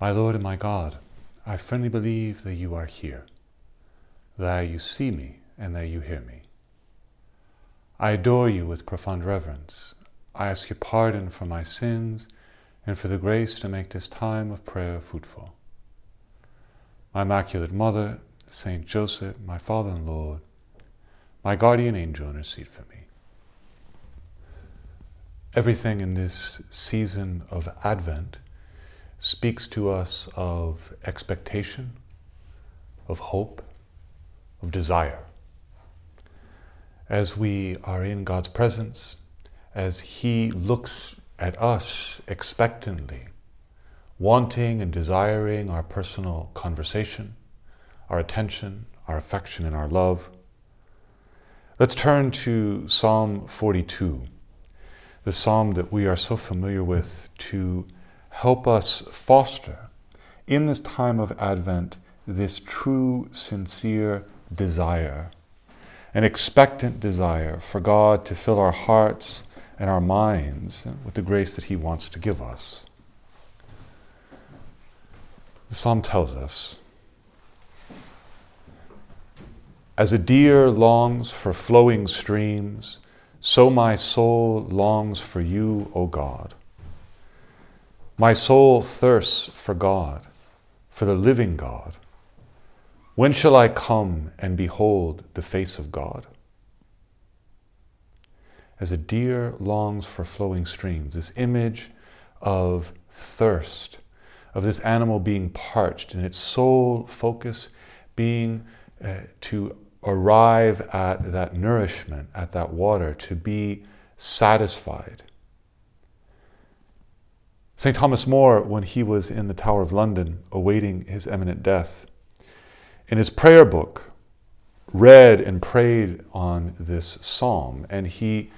My Lord and my God, I firmly believe that you are here, that you see me and that you hear me. I adore you with profound reverence. I ask your pardon for my sins and for the grace to make this time of prayer fruitful. My Immaculate Mother, Saint Joseph, my Father and Lord, my guardian angel, intercede for me. Everything in this season of Advent speaks to us of expectation, of hope, of desire. As we are in God's presence, as He looks at us expectantly, wanting and desiring our personal conversation, our attention, our affection, and our love. Let's turn to Psalm 42, the psalm that we are so familiar with to help us foster in this time of Advent this true, sincere desire, an expectant desire for God to fill our hearts and our minds with the grace that He wants to give us. The psalm tells us As a deer longs for flowing streams, so my soul longs for you, O God. My soul thirsts for God, for the living God. When shall I come and behold the face of God? As a deer longs for flowing streams, this image of thirst, of this animal being parched and its sole focus being uh, to arrive at that nourishment, at that water, to be satisfied. St. Thomas More, when he was in the Tower of London awaiting his imminent death, in his prayer book, read and prayed on this psalm, and he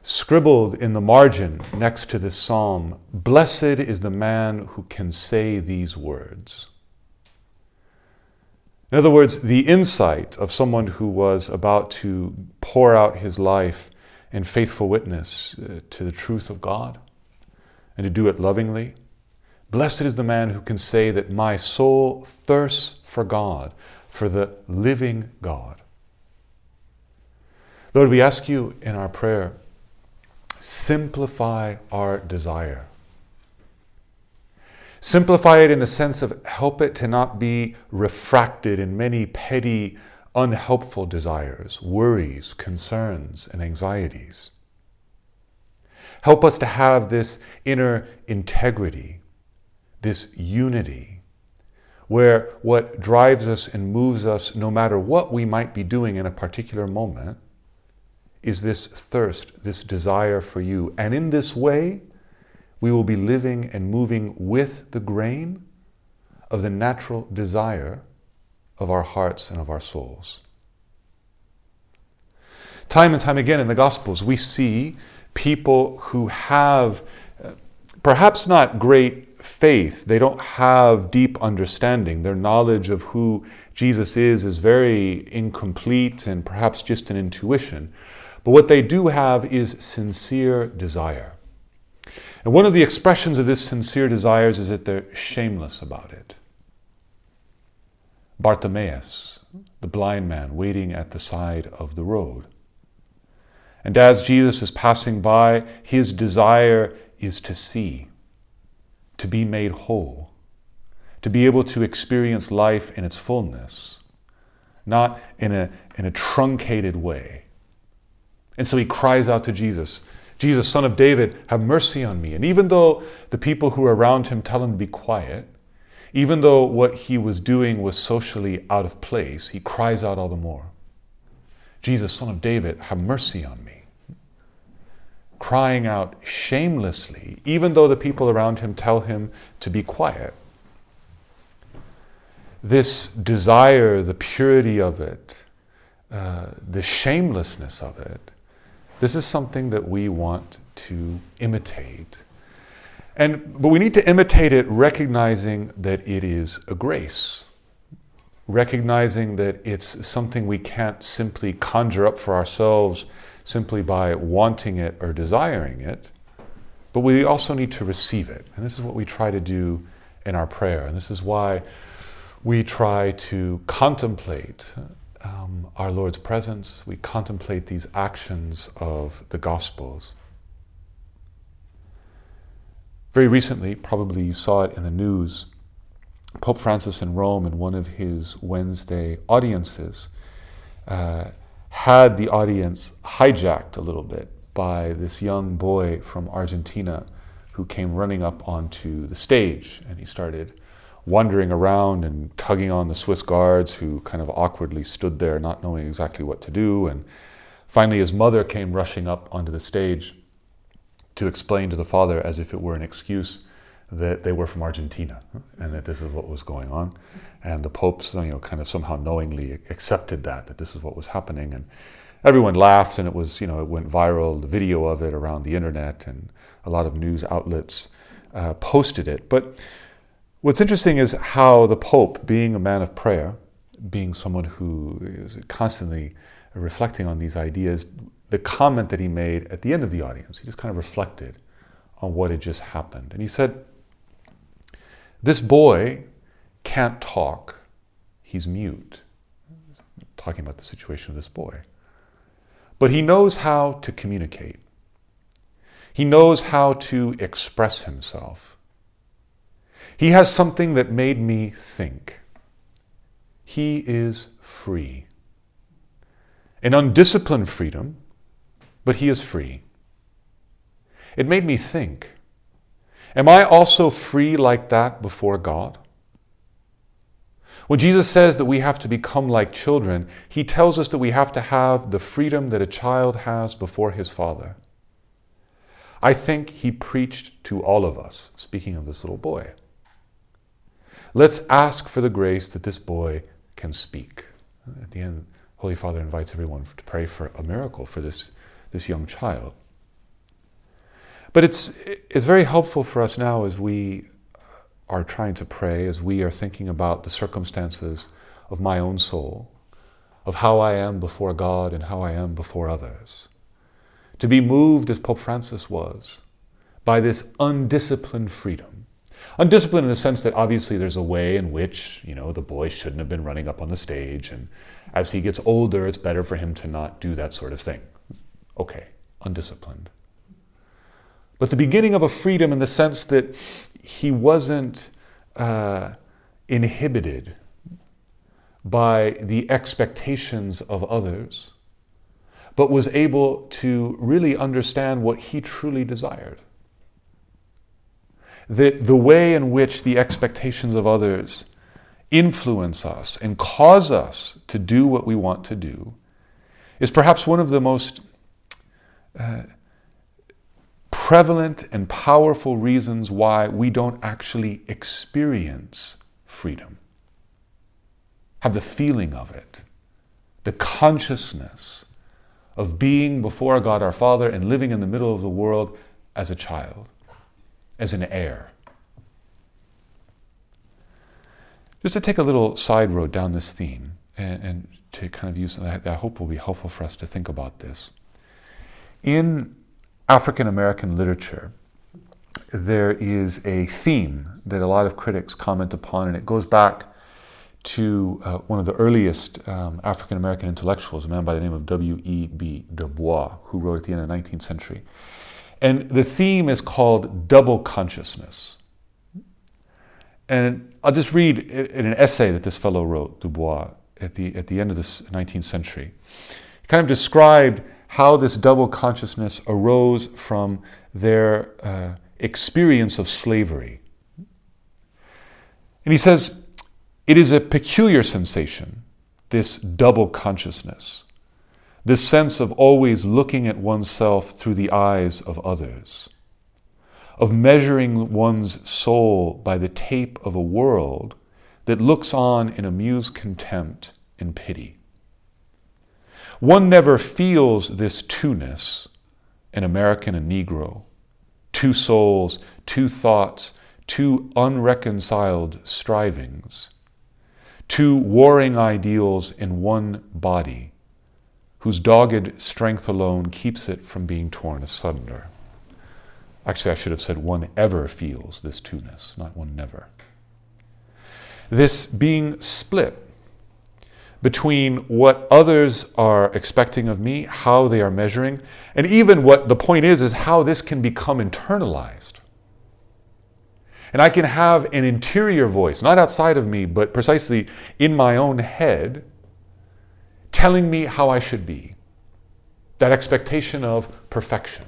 scribbled in the margin next to this psalm Blessed is the man who can say these words. In other words, the insight of someone who was about to pour out his life in faithful witness uh, to the truth of God and to do it lovingly. Blessed is the man who can say that my soul thirsts for God, for the living God. Lord, we ask you in our prayer, simplify our desire. Simplify it in the sense of help it to not be refracted in many petty, unhelpful desires, worries, concerns, and anxieties. Help us to have this inner integrity, this unity, where what drives us and moves us, no matter what we might be doing in a particular moment, is this thirst, this desire for you. And in this way, we will be living and moving with the grain of the natural desire of our hearts and of our souls. Time and time again in the Gospels, we see people who have uh, perhaps not great faith, they don't have deep understanding. Their knowledge of who Jesus is is very incomplete and perhaps just an intuition. But what they do have is sincere desire. And one of the expressions of this sincere desires is that they're shameless about it. Bartimaeus, the blind man waiting at the side of the road. And as Jesus is passing by, his desire is to see, to be made whole, to be able to experience life in its fullness, not in a, in a truncated way. And so he cries out to Jesus, Jesus, son of David, have mercy on me. And even though the people who are around him tell him to be quiet, even though what he was doing was socially out of place, he cries out all the more Jesus, son of David, have mercy on me. Crying out shamelessly, even though the people around him tell him to be quiet. This desire, the purity of it, uh, the shamelessness of it, this is something that we want to imitate. And, but we need to imitate it recognizing that it is a grace, recognizing that it's something we can't simply conjure up for ourselves simply by wanting it or desiring it, but we also need to receive it. And this is what we try to do in our prayer. And this is why we try to contemplate um, our Lord's presence, we contemplate these actions of the Gospels. Very recently, probably you saw it in the news, Pope Francis in Rome, in one of his Wednesday audiences, uh, had the audience hijacked a little bit by this young boy from Argentina who came running up onto the stage and he started wandering around and tugging on the Swiss guards who kind of awkwardly stood there not knowing exactly what to do. And finally, his mother came rushing up onto the stage to explain to the father, as if it were an excuse, that they were from Argentina and that this is what was going on. And the popes, you know, kind of somehow knowingly accepted that, that this is what was happening. And everyone laughed and it was, you know, it went viral, the video of it around the internet and a lot of news outlets uh, posted it. But what's interesting is how the Pope, being a man of prayer, being someone who is constantly reflecting on these ideas, the comment that he made at the end of the audience, he just kind of reflected on what had just happened. And he said, This boy can't talk, he's mute. Talking about the situation of this boy. But he knows how to communicate. He knows how to express himself. He has something that made me think. He is free. An undisciplined freedom, but he is free. It made me think Am I also free like that before God? When Jesus says that we have to become like children, he tells us that we have to have the freedom that a child has before his father. I think he preached to all of us, speaking of this little boy. Let's ask for the grace that this boy can speak. At the end, Holy Father invites everyone to pray for a miracle for this, this young child. But it's, it's very helpful for us now as we are trying to pray, as we are thinking about the circumstances of my own soul, of how I am before God and how I am before others to be moved as Pope Francis was by this undisciplined freedom. Undisciplined in the sense that obviously there's a way in which, you know, the boy shouldn't have been running up on the stage, and as he gets older, it's better for him to not do that sort of thing. Okay, undisciplined. But the beginning of a freedom in the sense that he wasn't uh, inhibited by the expectations of others but was able to really understand what he truly desired. That the way in which the expectations of others influence us and cause us to do what we want to do is perhaps one of the most uh, prevalent and powerful reasons why we don't actually experience freedom, have the feeling of it, the consciousness of being before God our Father and living in the middle of the world as a child, as an heir. Just to take a little side road down this theme and, and to kind of use that I hope will be helpful for us to think about this. In African American literature, there is a theme that a lot of critics comment upon, and it goes back to uh, one of the earliest um, African American intellectuals, a man by the name of W.E.B. Du Bois, who wrote at the end of the 19th century. And the theme is called double consciousness. And I'll just read in an essay that this fellow wrote, Du Bois, at the, at the end of the 19th century. He kind of described how this double consciousness arose from their uh, experience of slavery. And he says, it is a peculiar sensation, this double consciousness, this sense of always looking at oneself through the eyes of others, of measuring one's soul by the tape of a world that looks on in amused contempt and pity. One never feels this two-ness, an American and Negro, two souls, two thoughts, two unreconciled strivings two warring ideals in one body, whose dogged strength alone keeps it from being torn asunder. Actually, I should have said one ever feels this two-ness, not one never. this being split between what others are expecting of me, how they are measuring, and even what the point is, is how this can become internalized. And I can have an interior voice, not outside of me, but precisely in my own head, telling me how I should be. That expectation of perfection,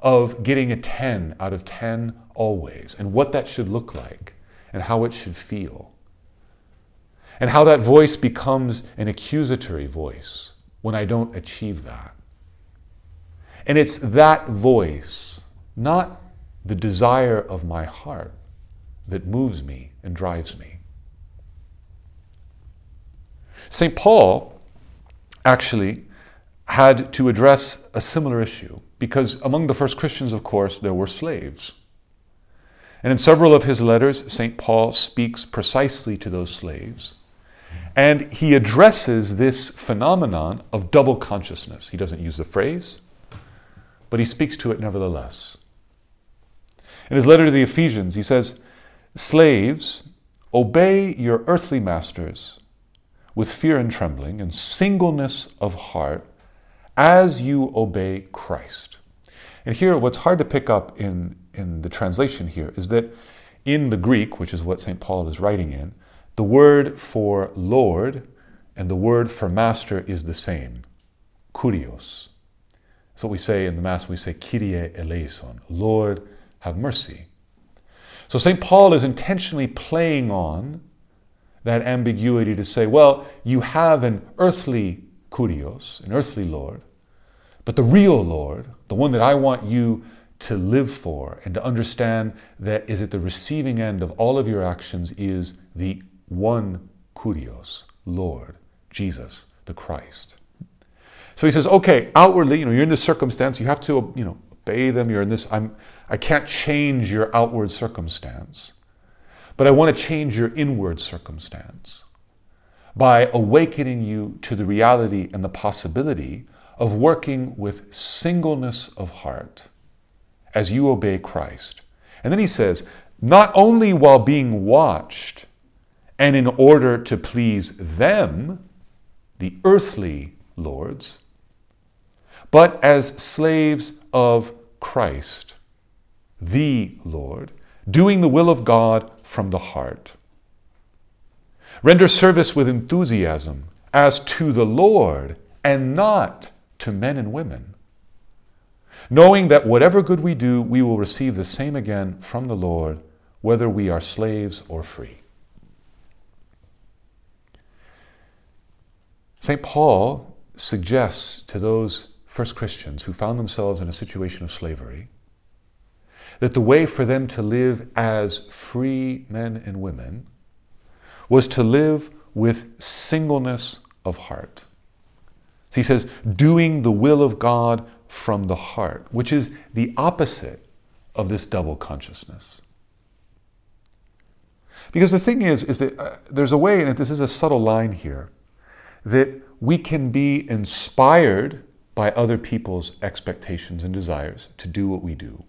of getting a 10 out of 10 always, and what that should look like, and how it should feel. And how that voice becomes an accusatory voice when I don't achieve that. And it's that voice, not the desire of my heart that moves me and drives me. St. Paul actually had to address a similar issue because among the first Christians, of course, there were slaves. And in several of his letters, St. Paul speaks precisely to those slaves. And he addresses this phenomenon of double consciousness. He doesn't use the phrase, but he speaks to it nevertheless. In his letter to the Ephesians, he says, Slaves, obey your earthly masters with fear and trembling and singleness of heart as you obey Christ. And here, what's hard to pick up in, in the translation here is that in the Greek, which is what St. Paul is writing in, the word for Lord and the word for master is the same, kurios. That's what we say in the Mass, we say Kyrie eleison, Lord, have mercy. So St. Paul is intentionally playing on that ambiguity to say, well, you have an earthly kurios, an earthly Lord, but the real Lord, the one that I want you to live for and to understand that is at the receiving end of all of your actions is the one kurios, Lord, Jesus, the Christ. So he says, okay, outwardly, you know, you're in this circumstance, you have to, you know, obey them, you're in this, I'm, I can't change your outward circumstance, but I want to change your inward circumstance by awakening you to the reality and the possibility of working with singleness of heart as you obey Christ. And then he says, not only while being watched and in order to please them, the earthly lords, but as slaves of Christ the Lord, doing the will of God from the heart. Render service with enthusiasm as to the Lord and not to men and women, knowing that whatever good we do, we will receive the same again from the Lord, whether we are slaves or free. St. Paul suggests to those first Christians who found themselves in a situation of slavery that the way for them to live as free men and women was to live with singleness of heart. So he says, doing the will of God from the heart, which is the opposite of this double consciousness. Because the thing is, is that uh, there's a way, and this is a subtle line here, that we can be inspired by other people's expectations and desires to do what we do.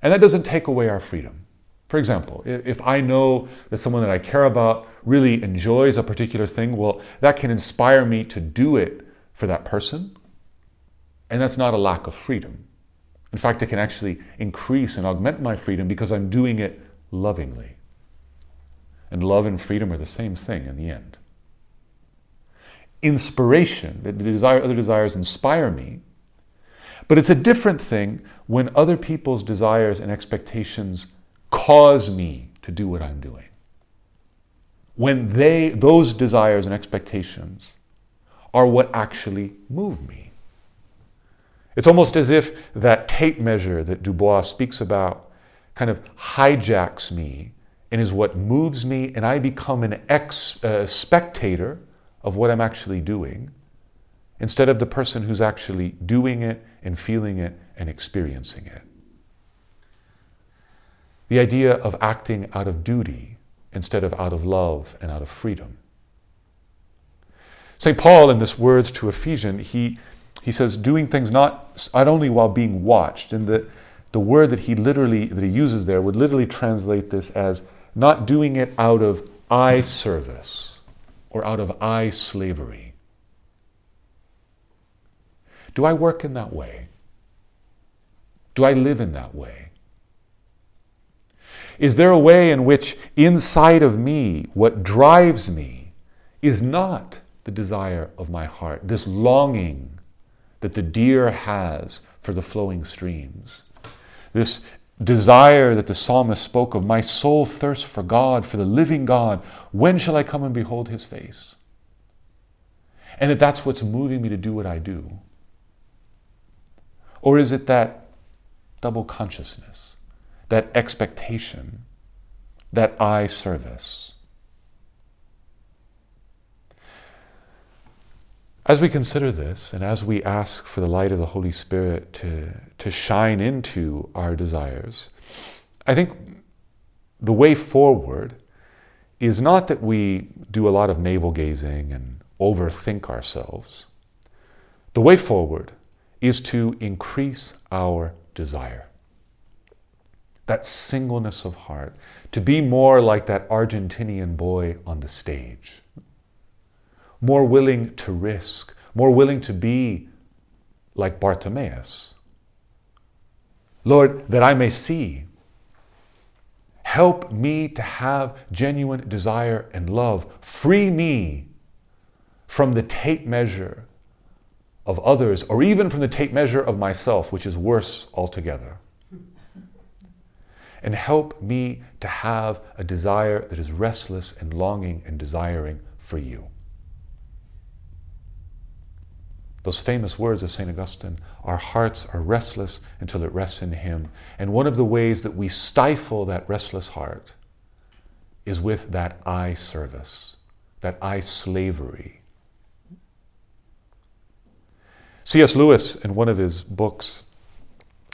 And that doesn't take away our freedom. For example, if I know that someone that I care about really enjoys a particular thing, well, that can inspire me to do it for that person. And that's not a lack of freedom. In fact, it can actually increase and augment my freedom because I'm doing it lovingly. And love and freedom are the same thing in the end. Inspiration, that the desire, other desires inspire me, but it's a different thing when other people's desires and expectations cause me to do what I'm doing. When they, those desires and expectations are what actually move me. It's almost as if that tape measure that Du Bois speaks about kind of hijacks me and is what moves me, and I become an ex uh, spectator of what I'm actually doing instead of the person who's actually doing it and feeling it and experiencing it. The idea of acting out of duty instead of out of love and out of freedom. St. Paul, in this words to Ephesians, he, he says, doing things not, not only while being watched, and the, the word that he literally that he uses there would literally translate this as not doing it out of eye service or out of eye slavery. Do I work in that way? Do I live in that way? Is there a way in which inside of me, what drives me is not the desire of my heart, this longing that the deer has for the flowing streams, this desire that the psalmist spoke of my soul thirsts for God, for the living God. When shall I come and behold his face? And that that's what's moving me to do what I do? Or is it that double consciousness, that expectation, that eye service? As we consider this, and as we ask for the light of the Holy Spirit to, to shine into our desires, I think the way forward is not that we do a lot of navel gazing and overthink ourselves. The way forward is to increase our desire. That singleness of heart, to be more like that Argentinian boy on the stage more willing to risk, more willing to be like Bartimaeus. Lord, that I may see. Help me to have genuine desire and love. Free me from the tape measure of others, or even from the tape measure of myself, which is worse altogether. And help me to have a desire that is restless and longing and desiring for you. Those famous words of St. Augustine our hearts are restless until it rests in Him. And one of the ways that we stifle that restless heart is with that eye service, that eye slavery. C.S. Lewis, in one of his books,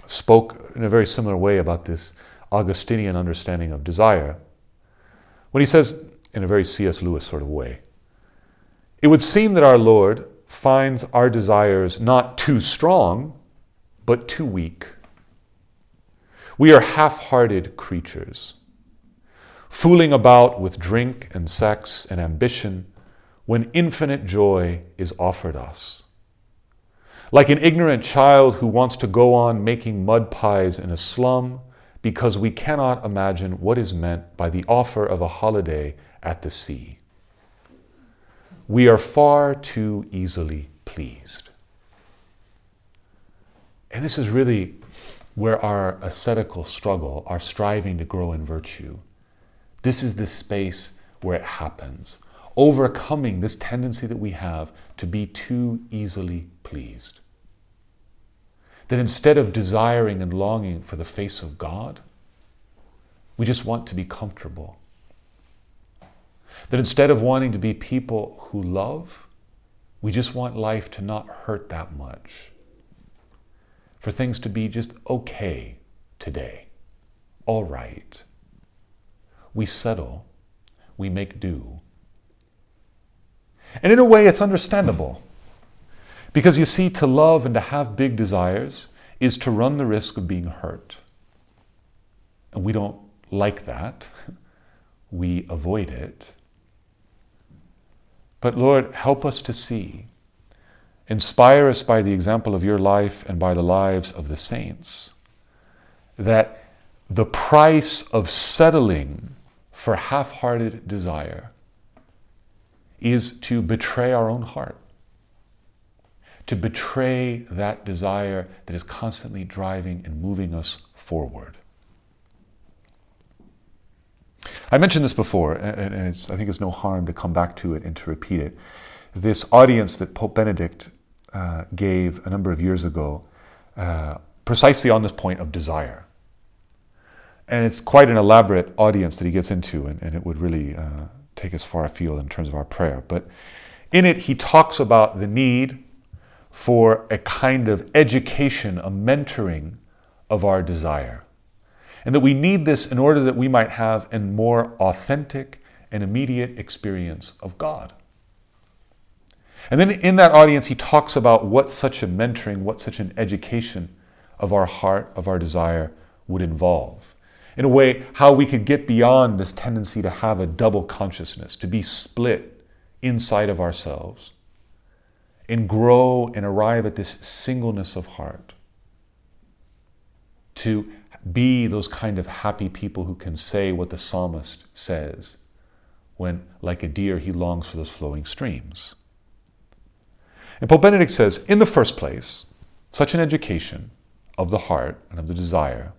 spoke in a very similar way about this Augustinian understanding of desire. When he says, in a very C.S. Lewis sort of way, it would seem that our Lord finds our desires not too strong, but too weak. We are half hearted creatures, fooling about with drink and sex and ambition when infinite joy is offered us. Like an ignorant child who wants to go on making mud pies in a slum because we cannot imagine what is meant by the offer of a holiday at the sea we are far too easily pleased. And this is really where our ascetical struggle, our striving to grow in virtue, this is the space where it happens. Overcoming this tendency that we have to be too easily pleased. That instead of desiring and longing for the face of God, we just want to be comfortable that instead of wanting to be people who love, we just want life to not hurt that much. For things to be just okay today, all right. We settle, we make do. And in a way, it's understandable. Because you see, to love and to have big desires is to run the risk of being hurt. And we don't like that. We avoid it. But Lord, help us to see. Inspire us by the example of your life and by the lives of the saints that the price of settling for half hearted desire is to betray our own heart, to betray that desire that is constantly driving and moving us forward. I mentioned this before, and I think it's no harm to come back to it and to repeat it. This audience that Pope Benedict uh, gave a number of years ago, uh, precisely on this point of desire. And it's quite an elaborate audience that he gets into, and, and it would really uh, take us far afield in terms of our prayer. But in it, he talks about the need for a kind of education, a mentoring of our desire and that we need this in order that we might have a more authentic and immediate experience of God. And then in that audience, he talks about what such a mentoring, what such an education of our heart, of our desire would involve. in a way, how we could get beyond this tendency to have a double consciousness, to be split inside of ourselves, and grow and arrive at this singleness of heart, to be those kind of happy people who can say what the psalmist says when, like a deer, he longs for those flowing streams. And Pope Benedict says, in the first place, such an education of the heart and of the desire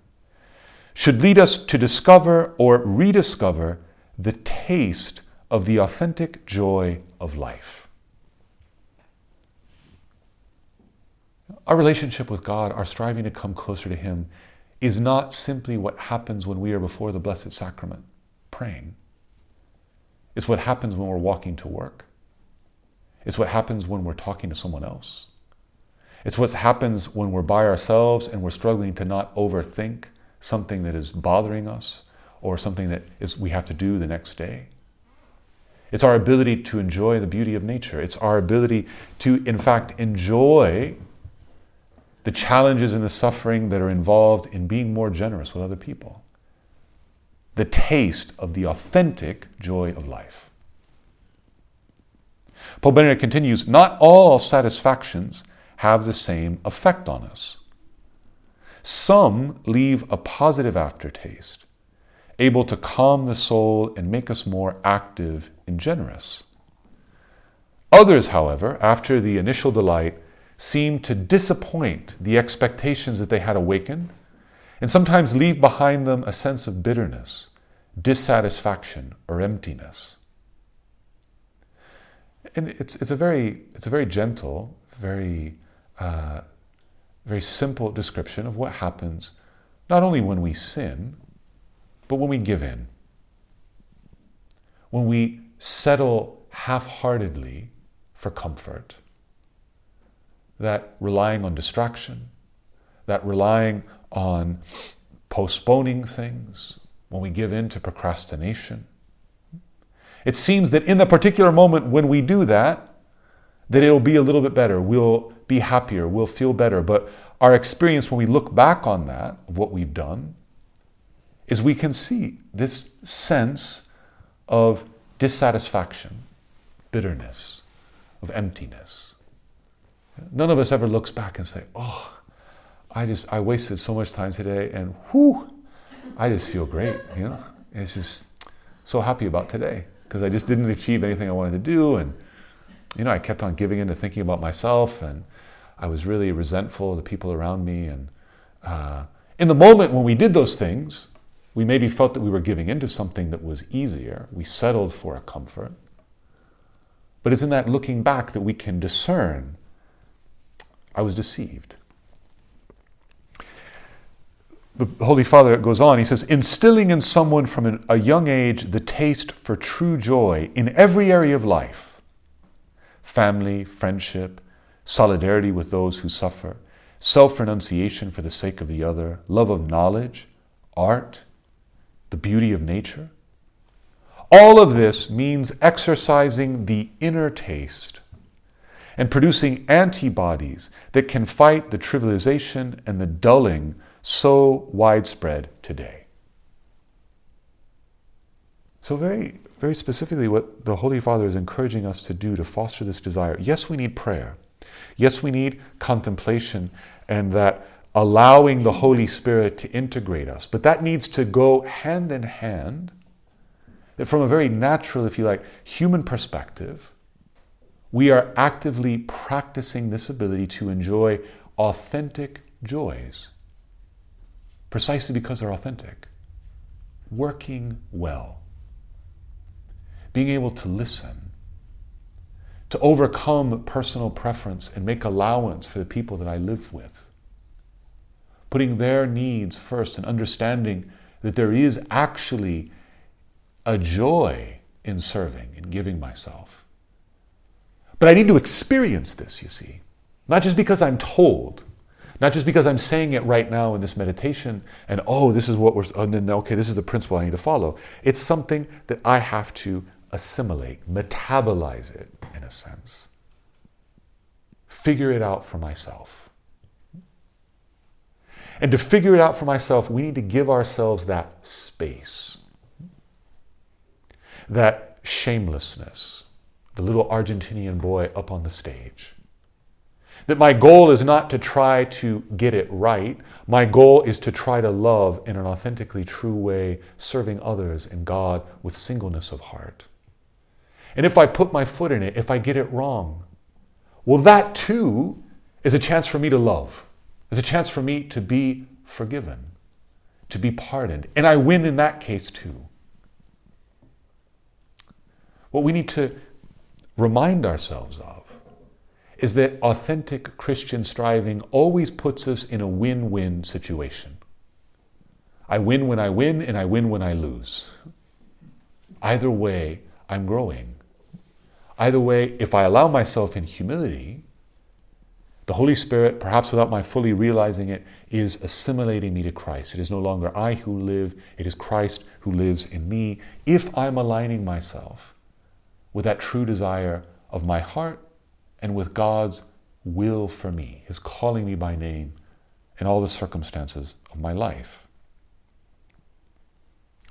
should lead us to discover or rediscover the taste of the authentic joy of life. Our relationship with God, our striving to come closer to Him, is not simply what happens when we are before the Blessed Sacrament praying. It's what happens when we're walking to work. It's what happens when we're talking to someone else. It's what happens when we're by ourselves and we're struggling to not overthink something that is bothering us or something that is we have to do the next day. It's our ability to enjoy the beauty of nature. It's our ability to, in fact, enjoy the challenges and the suffering that are involved in being more generous with other people. The taste of the authentic joy of life. Pope Benedict continues Not all satisfactions have the same effect on us. Some leave a positive aftertaste, able to calm the soul and make us more active and generous. Others, however, after the initial delight, seem to disappoint the expectations that they had awakened and sometimes leave behind them a sense of bitterness, dissatisfaction, or emptiness. And it's, it's, a, very, it's a very gentle, very uh, very simple description of what happens not only when we sin, but when we give in. When we settle half heartedly for comfort, that relying on distraction, that relying on postponing things, when we give in to procrastination. It seems that in the particular moment when we do that, that it'll be a little bit better. We'll be happier, we'll feel better. But our experience when we look back on that, of what we've done, is we can see this sense of dissatisfaction, bitterness, of emptiness. None of us ever looks back and say, "Oh, I just I wasted so much time today, and whoo, I just feel great." You know, it's just so happy about today because I just didn't achieve anything I wanted to do, and you know, I kept on giving into thinking about myself and I was really resentful of the people around me. And uh, in the moment when we did those things, we maybe felt that we were giving into something that was easier. We settled for a comfort. But it's in that looking back that we can discern I was deceived. The Holy Father goes on, he says, instilling in someone from an, a young age the taste for true joy in every area of life family, friendship, solidarity with those who suffer, self renunciation for the sake of the other, love of knowledge, art, the beauty of nature. All of this means exercising the inner taste and producing antibodies that can fight the trivialization and the dulling so widespread today. So, very, very specifically, what the Holy Father is encouraging us to do to foster this desire yes, we need prayer. Yes, we need contemplation and that allowing the Holy Spirit to integrate us, but that needs to go hand in hand. That from a very natural, if you like, human perspective, we are actively practicing this ability to enjoy authentic joys, precisely because they're authentic, working well, being able to listen to overcome personal preference and make allowance for the people that I live with. Putting their needs first and understanding that there is actually a joy in serving and giving myself. But I need to experience this, you see. Not just because I'm told, not just because I'm saying it right now in this meditation and, oh, this is what we're, and oh, then, okay, this is the principle I need to follow. It's something that I have to assimilate, metabolize it in a sense. Figure it out for myself. And to figure it out for myself, we need to give ourselves that space, that shamelessness, the little Argentinian boy up on the stage. That my goal is not to try to get it right. My goal is to try to love in an authentically true way, serving others and God with singleness of heart. And if I put my foot in it, if I get it wrong, well, that too is a chance for me to love, is a chance for me to be forgiven, to be pardoned. And I win in that case too. What we need to remind ourselves of is that authentic Christian striving always puts us in a win win situation. I win when I win, and I win when I lose. Either way, I'm growing. Either way, if I allow myself in humility, the Holy Spirit, perhaps without my fully realizing it, is assimilating me to Christ. It is no longer I who live, it is Christ who lives in me. If I'm aligning myself with that true desire of my heart and with God's will for me, His calling me by name in all the circumstances of my life.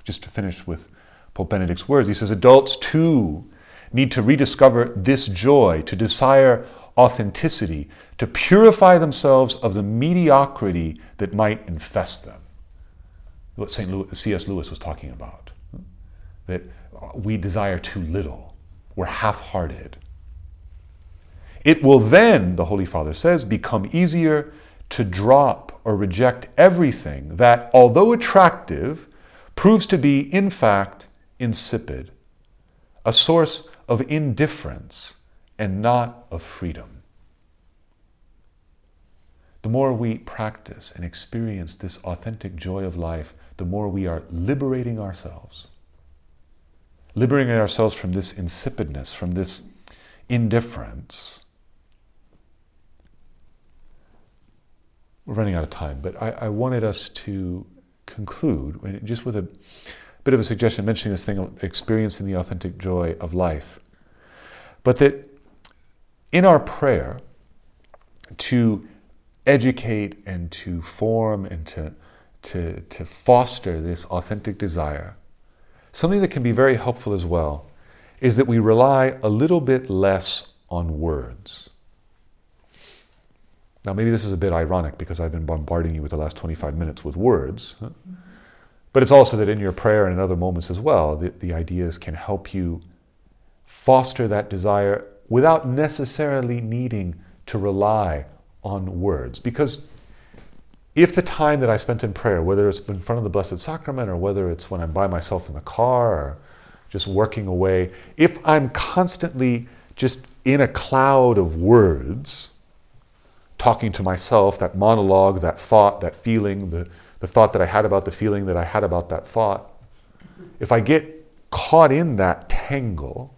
Just to finish with Pope Benedict's words, he says, Adults too need to rediscover this joy, to desire authenticity, to purify themselves of the mediocrity that might infest them. What St. Louis, C.S. Lewis was talking about. That we desire too little, we're half hearted. It will then, the Holy Father says, become easier to drop or reject everything that, although attractive, proves to be, in fact, insipid, a source of indifference and not of freedom. The more we practice and experience this authentic joy of life, the more we are liberating ourselves. Liberating ourselves from this insipidness, from this indifference we're running out of time, but I, I wanted us to conclude just with a bit of a suggestion, mentioning this thing of experiencing the authentic joy of life. But that in our prayer, to educate and to form and to, to, to foster this authentic desire, something that can be very helpful as well is that we rely a little bit less on words. Now, maybe this is a bit ironic because I've been bombarding you with the last 25 minutes with words, but it's also that in your prayer and in other moments as well, the, the ideas can help you foster that desire without necessarily needing to rely on words. Because if the time that I spent in prayer, whether it's in front of the Blessed Sacrament or whether it's when I'm by myself in the car or just working away, if I'm constantly just in a cloud of words, talking to myself, that monologue, that thought, that feeling, the, the thought that I had about the feeling that I had about that thought, if I get caught in that tangle,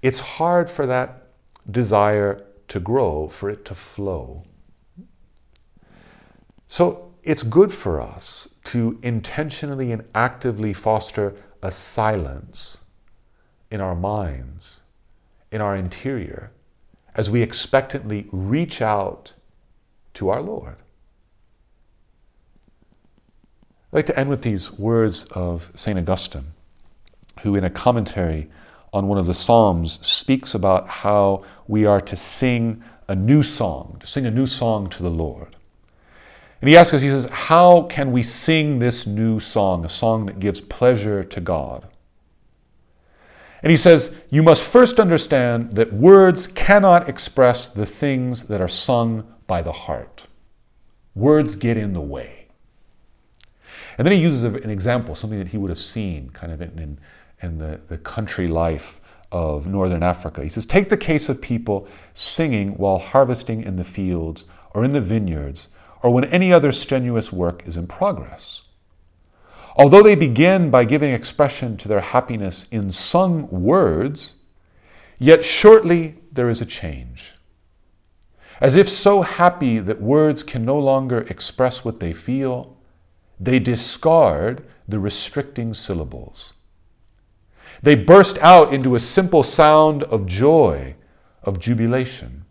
it's hard for that desire to grow, for it to flow. So it's good for us to intentionally and actively foster a silence in our minds, in our interior as we expectantly reach out to our Lord. I'd like to end with these words of St. Augustine, who, in a commentary on one of the Psalms, speaks about how we are to sing a new song, to sing a new song to the Lord. And he asks us, he says, How can we sing this new song, a song that gives pleasure to God? And he says, You must first understand that words cannot express the things that are sung by the heart. Words get in the way. And then he uses an example, something that he would have seen kind of in, in, in the, the country life of northern Africa. He says, Take the case of people singing while harvesting in the fields or in the vineyards or when any other strenuous work is in progress. Although they begin by giving expression to their happiness in sung words, yet shortly there is a change. As if so happy that words can no longer express what they feel, they discard the restricting syllables. They burst out into a simple sound of joy, of jubilation.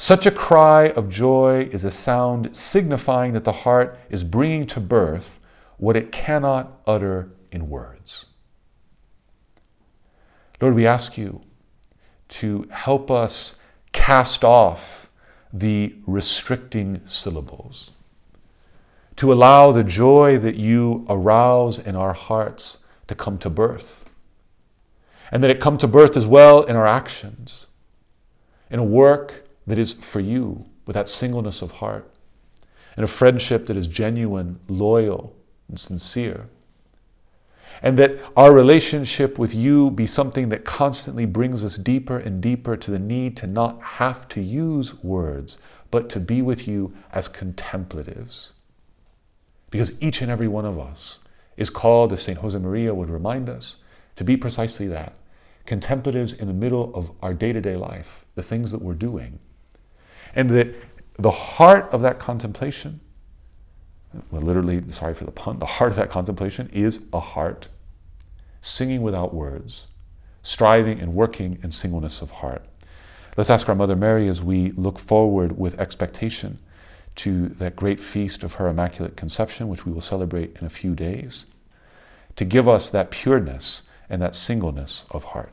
Such a cry of joy is a sound signifying that the heart is bringing to birth what it cannot utter in words. Lord, we ask you to help us cast off the restricting syllables, to allow the joy that you arouse in our hearts to come to birth, and that it come to birth as well in our actions, in a work that is for you with that singleness of heart, and a friendship that is genuine, loyal, and sincere and that our relationship with you be something that constantly brings us deeper and deeper to the need to not have to use words, but to be with you as contemplatives. Because each and every one of us is called, as St. Josemaria would remind us, to be precisely that contemplatives in the middle of our day to day life, the things that we're doing. And that the heart of that contemplation literally, sorry for the pun, the heart of that contemplation is a heart singing without words, striving and working in singleness of heart. Let's ask our Mother Mary as we look forward with expectation to that great feast of her Immaculate Conception, which we will celebrate in a few days, to give us that pureness and that singleness of heart.